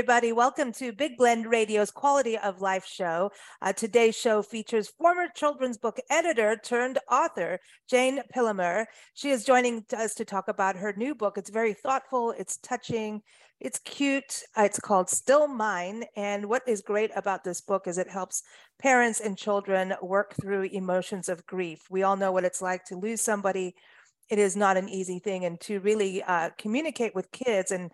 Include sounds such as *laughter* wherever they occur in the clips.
everybody. Welcome to Big Blend Radio's Quality of Life show. Uh, today's show features former children's book editor turned author, Jayne Pillemer. She is joining us to talk about her new book. It's very thoughtful, it's touching, it's cute. Uh, it's called Still Mine. And what is great about this book is it helps parents and children work through emotions of grief. We all know what it's like to lose somebody. It is not an easy thing. And to really uh, communicate with kids and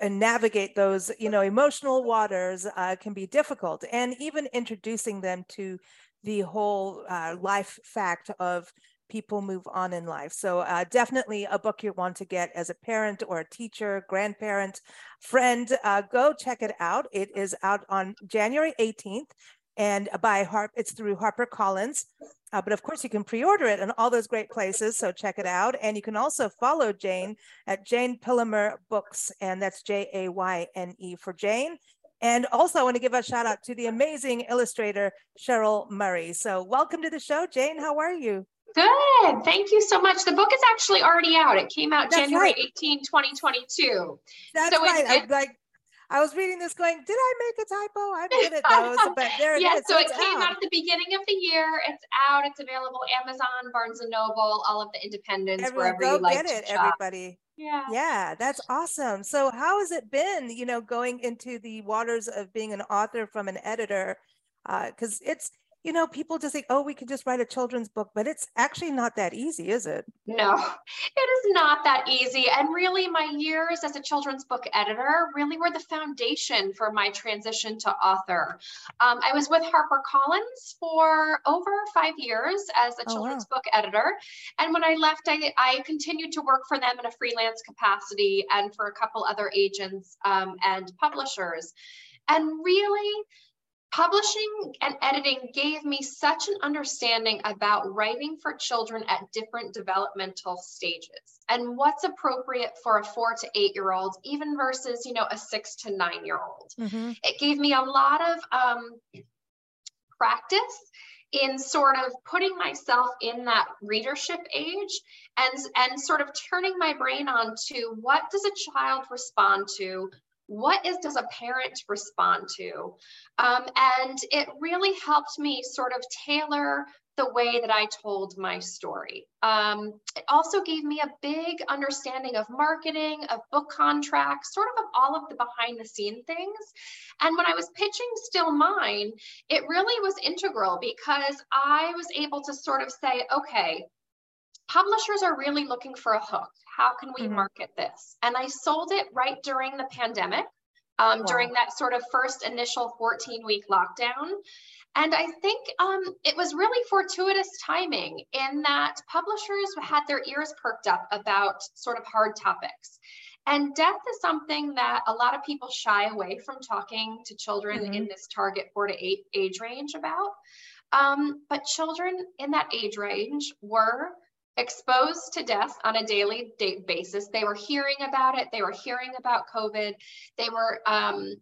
and navigate those you know emotional waters uh, can be difficult and even introducing them to the whole uh, life fact of people move on in life. So uh, definitely a book you want to get as a parent or a teacher grandparent friend uh, go check it out. It is out on january 18th and by harp it's through harper collins uh, but of course, you can pre-order it in all those great places. So check it out, and you can also follow Jane at Jayne Pillemer Books, and that's J A Y N E for Jane. And also, I want to give a shout out to the amazing illustrator Sheryl Murray. So welcome to the show, Jane. How are you? Good. Thank you so much. The book is actually already out. It came out That's January right. 18, 2022. That's So right. it- I'm like, I was reading this, going, did I make a typo? I'm good at those, but there it is. yeah, so it came out. out at the beginning of the year. It's out. It's available Amazon, Barnes and Noble, all of the independents, Everyone, wherever you like get it, shop. everybody. Yeah. Yeah, that's awesome. So, how has it been, you know, going into the waters of being an author from an editor? Uh, because it's, you know, people just think, oh, we can just write a children's book, but it's actually not that easy, is it? No, it is not that easy. And really, my years as a children's book editor really were the foundation for my transition to author. Um, I was with HarperCollins for over five years as a Oh, wow. children's book editor. And when I left, I, I continued to work for them in a freelance capacity and for a couple other agents um, and publishers. And really, Publishing and editing gave me such an understanding about writing for children at different developmental stages and what's appropriate for a four to eight year old, even versus, you know, a six to nine year old. Mhm. It gave me a lot of um, practice in sort of putting myself in that readership age and and sort of turning my brain on to what does a child respond to what is does a parent respond to um, and it really helped me sort of tailor the way that I told my story. Um, it also gave me a big understanding of marketing, of book contracts, sort of of all of the behind the scene things. And when I was pitching Still Mine, it really was integral because I was able to sort of say, okay, publishers are really looking for a hook. How can we Mhm. market this? And I sold it right during the pandemic, um, Wow. during that sort of first initial 14 week lockdown. And I think um, it was really fortuitous timing in that publishers had their ears perked up about sort of hard topics. And death is something that a lot of people shy away from talking to children in this target four to eight age range about. Um, but children in that age range were exposed to death on a daily da- basis. They were hearing about it. They were hearing about COVID. They were um,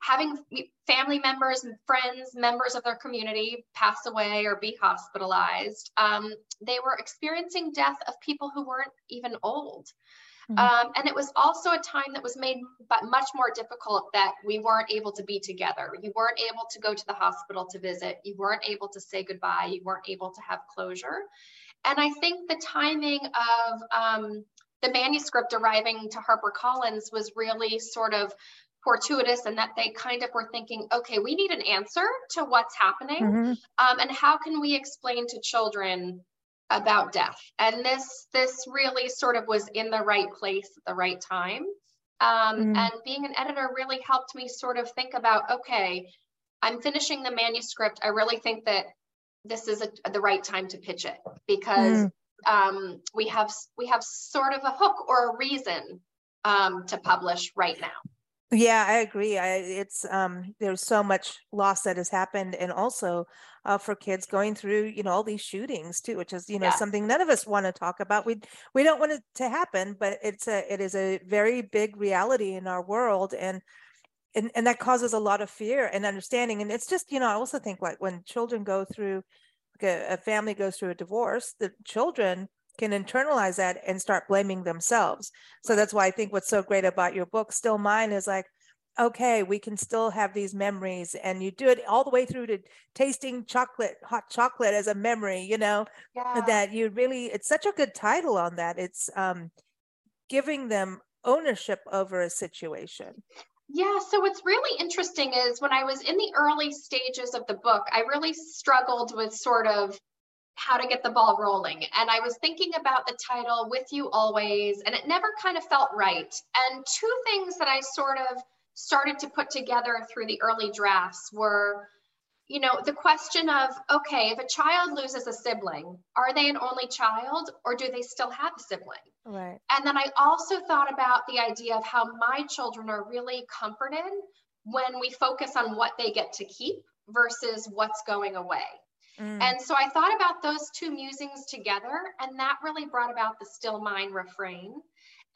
having family members and friends, members of their community pass away or be hospitalized. Um, they were experiencing death of people who weren't even old. Mhm. Um, and it was also a time that was made but much more difficult that we weren't able to be together. You weren't able to go to the hospital to visit. You weren't able to say goodbye. You weren't able to have closure. And I think the timing of um, the manuscript arriving to HarperCollins was really sort of fortuitous and that they kind of were thinking, okay, we need an answer to what's happening. Mhm. Um, and how can we explain to children about death? And this this really sort of was in the right place at the right time. Um, Mm. And being an editor really helped me sort of think about, okay, I'm finishing the manuscript. I really think that this is a, the right time to pitch it because um, we have we have sort of a hook or a reason um, to publish right now. Yeah, I agree. I, it's um, there's so much loss that has happened, and also uh, for kids going through, you know, all these shootings too, which is, you know, Yes. something none of us want to talk about. We we don't want it to happen, but it's a it is a very big reality in our world, and and and that causes a lot of fear and understanding. And it's just, you know, I also think like when children go through, like a, a family goes through a divorce, the children can internalize that and start blaming themselves. So that's why I think what's so great about your book, Still Mine, is like, okay, we can still have these memories. And you do it all the way through to tasting chocolate, hot chocolate as a memory, you know, Yeah. that you really, it's such a good title on that. It's um, giving them ownership over a situation. Yeah, so what's really interesting is when I was in the early stages of the book, I really struggled with sort of how to get the ball rolling. And I was thinking about the title, With You Always, and it never kind of felt right. And two things that I sort of started to put together through the early drafts were you know, the question of okay, if a child loses a sibling, are they an only child or do they still have a sibling? Right. And then I also thought about the idea of how my children are really comforted when we focus on what they get to keep versus what's going away. Mm. And so I thought about those two musings together, and that really brought about the still mine refrain.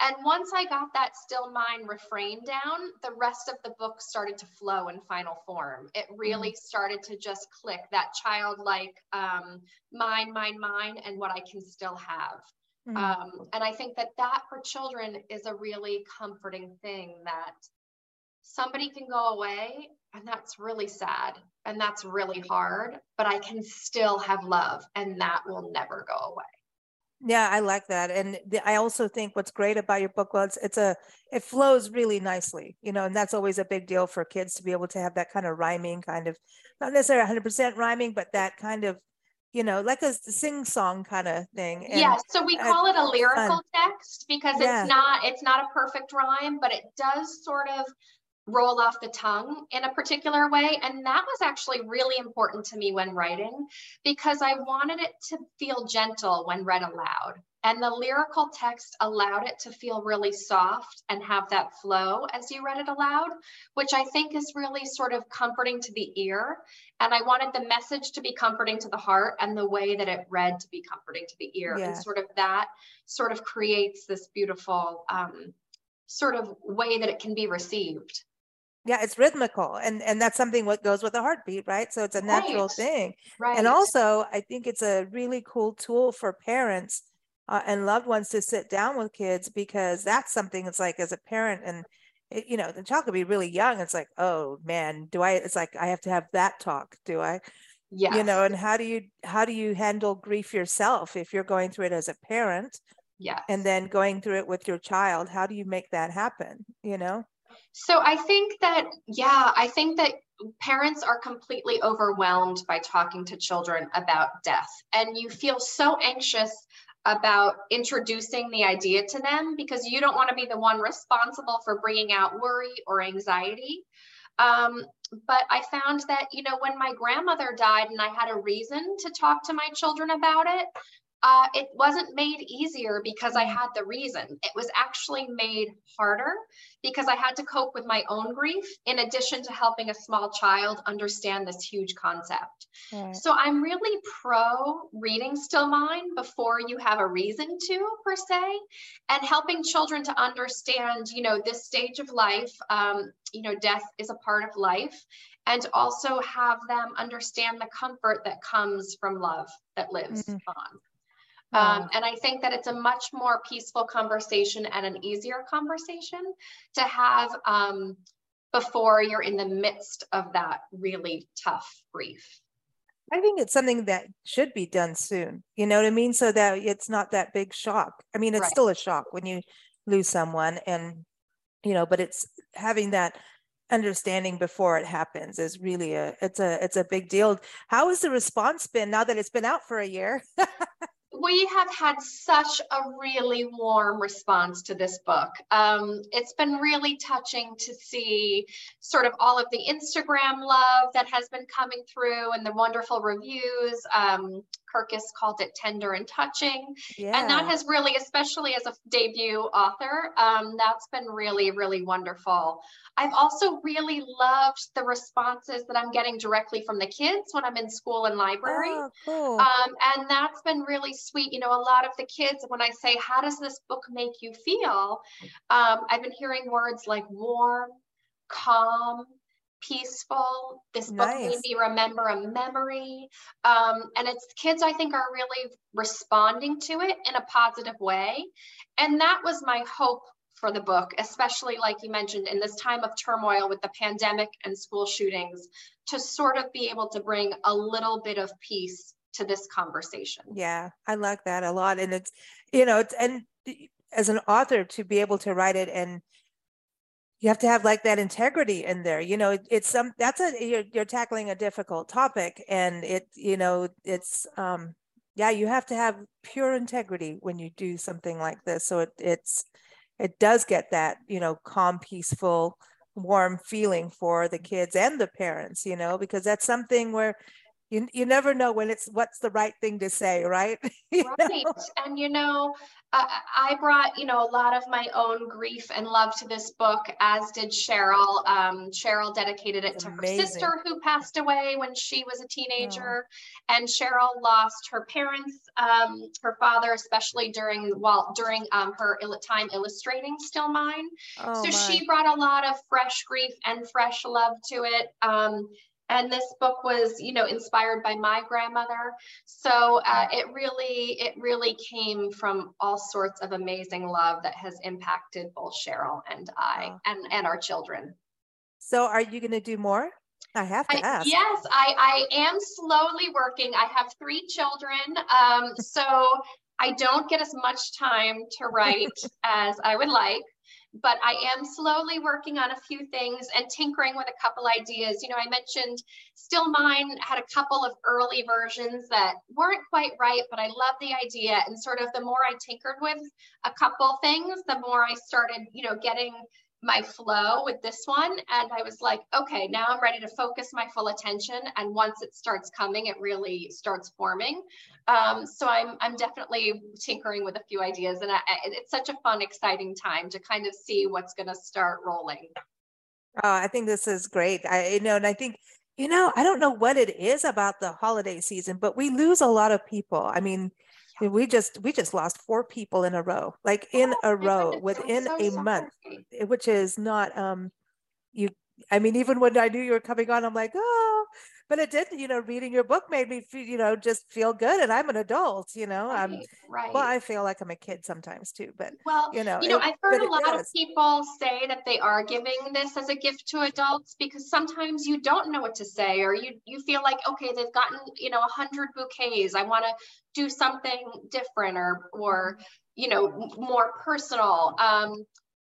And once I got that still mine refrain down, the rest of the book started to flow in final form. It really started to just click that childlike um, mine, mine, mine, and what I can still have. Mm. Um, and I think that that for children is a really comforting thing that somebody can go away and that's really sad and that's really hard, but I can still have love and that will never go away. Yeah, I like that. And the, I also think what's great about your book was it's a it flows really nicely, you know, and that's always a big deal for kids to be able to have that kind of rhyming kind of not necessarily 100% rhyming, but that kind of, you know, like a sing song kind of thing. And yeah, so we call it a lyrical fun. text because Yeah. it's not it's not a perfect rhyme, but it does sort of roll off the tongue in a particular way and that was actually really important to me when writing because I wanted it to feel gentle when read aloud. And the lyrical text allowed it to feel really soft and have that flow as you read it aloud, which I think is really sort of comforting to the ear. And I wanted the message to be comforting to the heart and the way that it read to be comforting to the ear. Yeah. And sort of that sort of creates this beautiful um, sort of way that it can be received. Yeah, it's rhythmical and and that's something what goes with a heartbeat, right? So it's a natural Right. thing. Right. And also, I think it's a really cool tool for parents uh, and loved ones to sit down with kids because that's something it's like as a parent and it, you know the child could be really young. It's like, oh man, do I? It's like I have to have that talk, do I? yeah You know, and how do you how do you handle grief yourself if you're going through it as a parent yeah and then going through it with your child? How do you make that happen? You know? So I think that, yeah, I think that parents are completely overwhelmed by talking to children about death. And you feel so anxious about introducing the idea to them because you don't want to be the one responsible for bringing out worry or anxiety. Um, but I found that, you know, when my grandmother died and I had a reason to talk to my children about it, uh, it wasn't made easier because I had the reason. It was actually made harder because I had to cope with my own grief in addition to helping a small child understand this huge concept. So I'm really pro reading Still Mine before you have a reason to, per se, and helping children to understand, you know, this stage of life, um, you know, death is a part of life, and also have them understand the comfort that comes from love that lives Mhm. on. Um, and I think that it's a much more peaceful conversation and an easier conversation to have um, before you're in the midst of that really tough grief. I think it's something that should be done soon. You know what I mean? So that it's not that big shock. I mean, it's Right. still a shock when you lose someone and you know, but it's having that understanding before it happens is really a it's a it's a big deal how has the response been now that it's been out for a year *laughs* we have had such a really warm response to this book. Um, it's been really touching to see sort of all of the Instagram love that has been coming through and the wonderful reviews. Um, Kirkus called it tender and touching. Yeah. And that has really, especially as a debut author, um, that's been really, really wonderful. I've also really loved the responses that I'm getting directly from the kids when I'm in school and library. Oh, cool. um, and that's been really sweet. You know, a lot of the kids, when I say, How does this book make you feel? Um, I've been hearing words like warm, calm, peaceful. This book nice. made me remember a memory. Um, and it's kids, I think, are really responding to it in a positive way. And that was my hope for the book, especially like you mentioned in this time of turmoil with the pandemic and school shootings, to sort of be able to bring a little bit of peace to this conversation. Yeah, I like that a lot. And it's, you know, it's, and as an author to be able to write it and you have to have like that integrity in there you know it, it's some that's a you're, you're tackling a difficult topic and it you know it's um yeah you have to have pure integrity when you do something like this so it it's it does get that you know calm peaceful warm feeling for the kids and the parents you know because that's something where you, you never know when it's what's the right thing to say right *laughs* right know? and you know uh, i brought you know a lot of my own grief and love to this book as did sheryl um, sheryl dedicated it to amazing. her sister who passed away when she was a teenager oh. and sheryl lost her parents um, her father especially during while during um, her time illustrating still mine oh, so my. she brought a lot of fresh grief and fresh love to it um, and this book was you know inspired by my grandmother so uh, it really it really came from all sorts of amazing love that has impacted both sheryl and i and and our children so are you going to do more I have to ask. I, yes, I, I am slowly working. I have three children. Um, so *laughs* I don't get as much time to write *laughs* as I would like but I am slowly working on a few things and tinkering with a couple ideas. You know, I mentioned Still Mine had a couple of early versions that weren't quite right, but I love the idea. And sort of the more I tinkered with a couple things, the more I started, you know, getting my flow with this one and i was like okay now i'm ready to focus my full attention and once it starts coming it really starts forming. Um, so i'm i'm definitely tinkering with a few ideas and I, it's such a fun exciting time to kind of see what's going to start rolling. Oh i think this is great. I you know and i think you know i don't know what it is about the holiday season but we lose a lot of people. I mean we just we just lost four people in a row like in oh, a row within a month which is not um you i mean even when i knew you were coming on i'm like oh. But it did you know reading your book made me feel, you know just feel good and i'm an adult you know right, um right. well i feel like i'm a kid sometimes too but well you know you know it, i've heard a lot of people say that they are giving this as a gift to adults because sometimes you don't know what to say or you you feel like okay they've gotten you know a hundred bouquets i want to do something different or or you know more personal um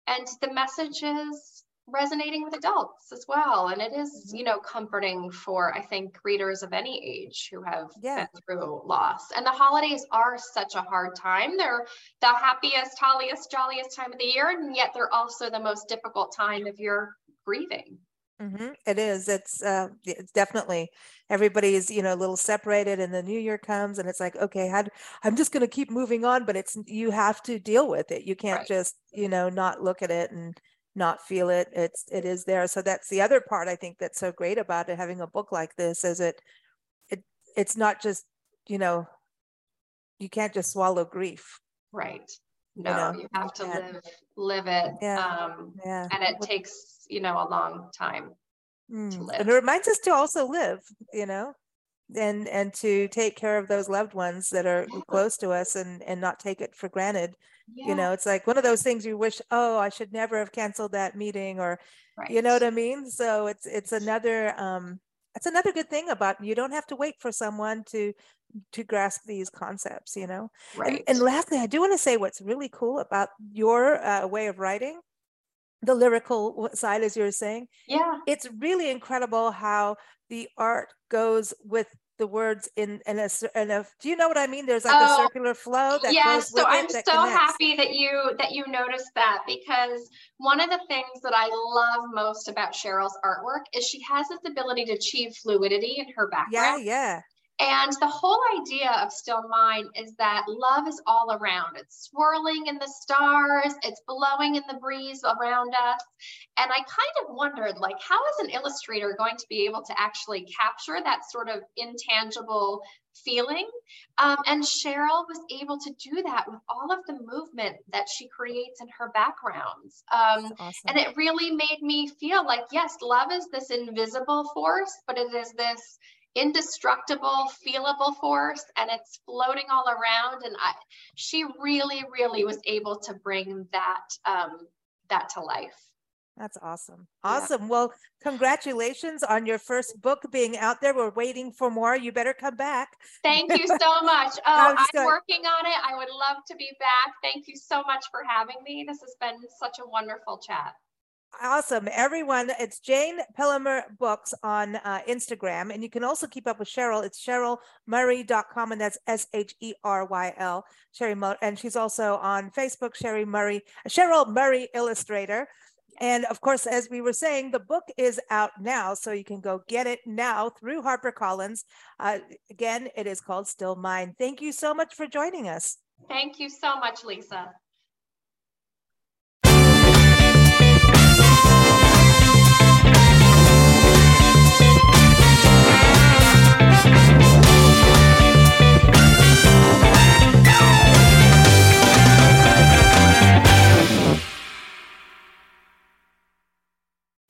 and the message is resonating with adults as well and it is mm-hmm. you know comforting for i think readers of any age who have yeah. been through loss and the holidays are such a hard time they're the happiest holliest jolliest time of the year and yet they're also the most difficult time if you're grieving mm-hmm. it is it's uh it's definitely everybody's you know a little separated and the new year comes and it's like okay how do, i'm just going to keep moving on but it's you have to deal with it you can't right. just you know not look at it and not feel it it's it is there so that's the other part i think that's so great about it having a book like this is it it it's not just you know you can't just swallow grief right no you, know? you have to live live it yeah. um yeah. and it takes you know a long time mm. to live. and it reminds us to also live you know and and to take care of those loved ones that are close to us and and not take it for granted yeah. you know it's like one of those things you wish oh i should never have canceled that meeting or right. you know what i mean so it's it's another um it's another good thing about you don't have to wait for someone to to grasp these concepts you know right. and, and lastly i do want to say what's really cool about your uh, way of writing the lyrical side, as you were saying. Yeah. It's really incredible how the art goes with the words in in a, in a do you know what I mean? There's like oh, a circular flow that yes. so I'm so connects. happy that you that you noticed that because one of the things that I love most about Sheryl's artwork is she has this ability to achieve fluidity in her background. Yeah, yeah. And the whole idea of Still Mine is that love is all around. It's swirling in the stars, it's blowing in the breeze around us. And I kind of wondered, like, how is an illustrator going to be able to actually capture that sort of intangible feeling? Um, and Sheryl was able to do that with all of the movement that she creates in her backgrounds. Um, awesome. And it really made me feel like, yes, love is this invisible force, but it is this indestructible, feelable force, and it's floating all around. And I, she really, really was able to bring that um, that to life. That's awesome. Awesome. Yeah. Well, congratulations on your first book being out there. We're waiting for more. You better come back. Thank you *laughs* so much. *laughs* Oh, I'm good. working on it. I would love to be back. Thank you so much for having me. This has been such a wonderful chat. Awesome. Everyone, it's Jayne Pillemer Books on uh, Instagram. And you can also keep up with Sheryl. It's SherylMurray.com, and that's S H E R Y L. Sherry and she's also on Facebook, Sherry Murray, Sheryl Murray Illustrator. And of course, as we were saying, the book is out now, so you can go get it now through HarperCollins. Uh, again, it is called Still Mine. Thank you so much for joining us. Thank you so much, Lisa.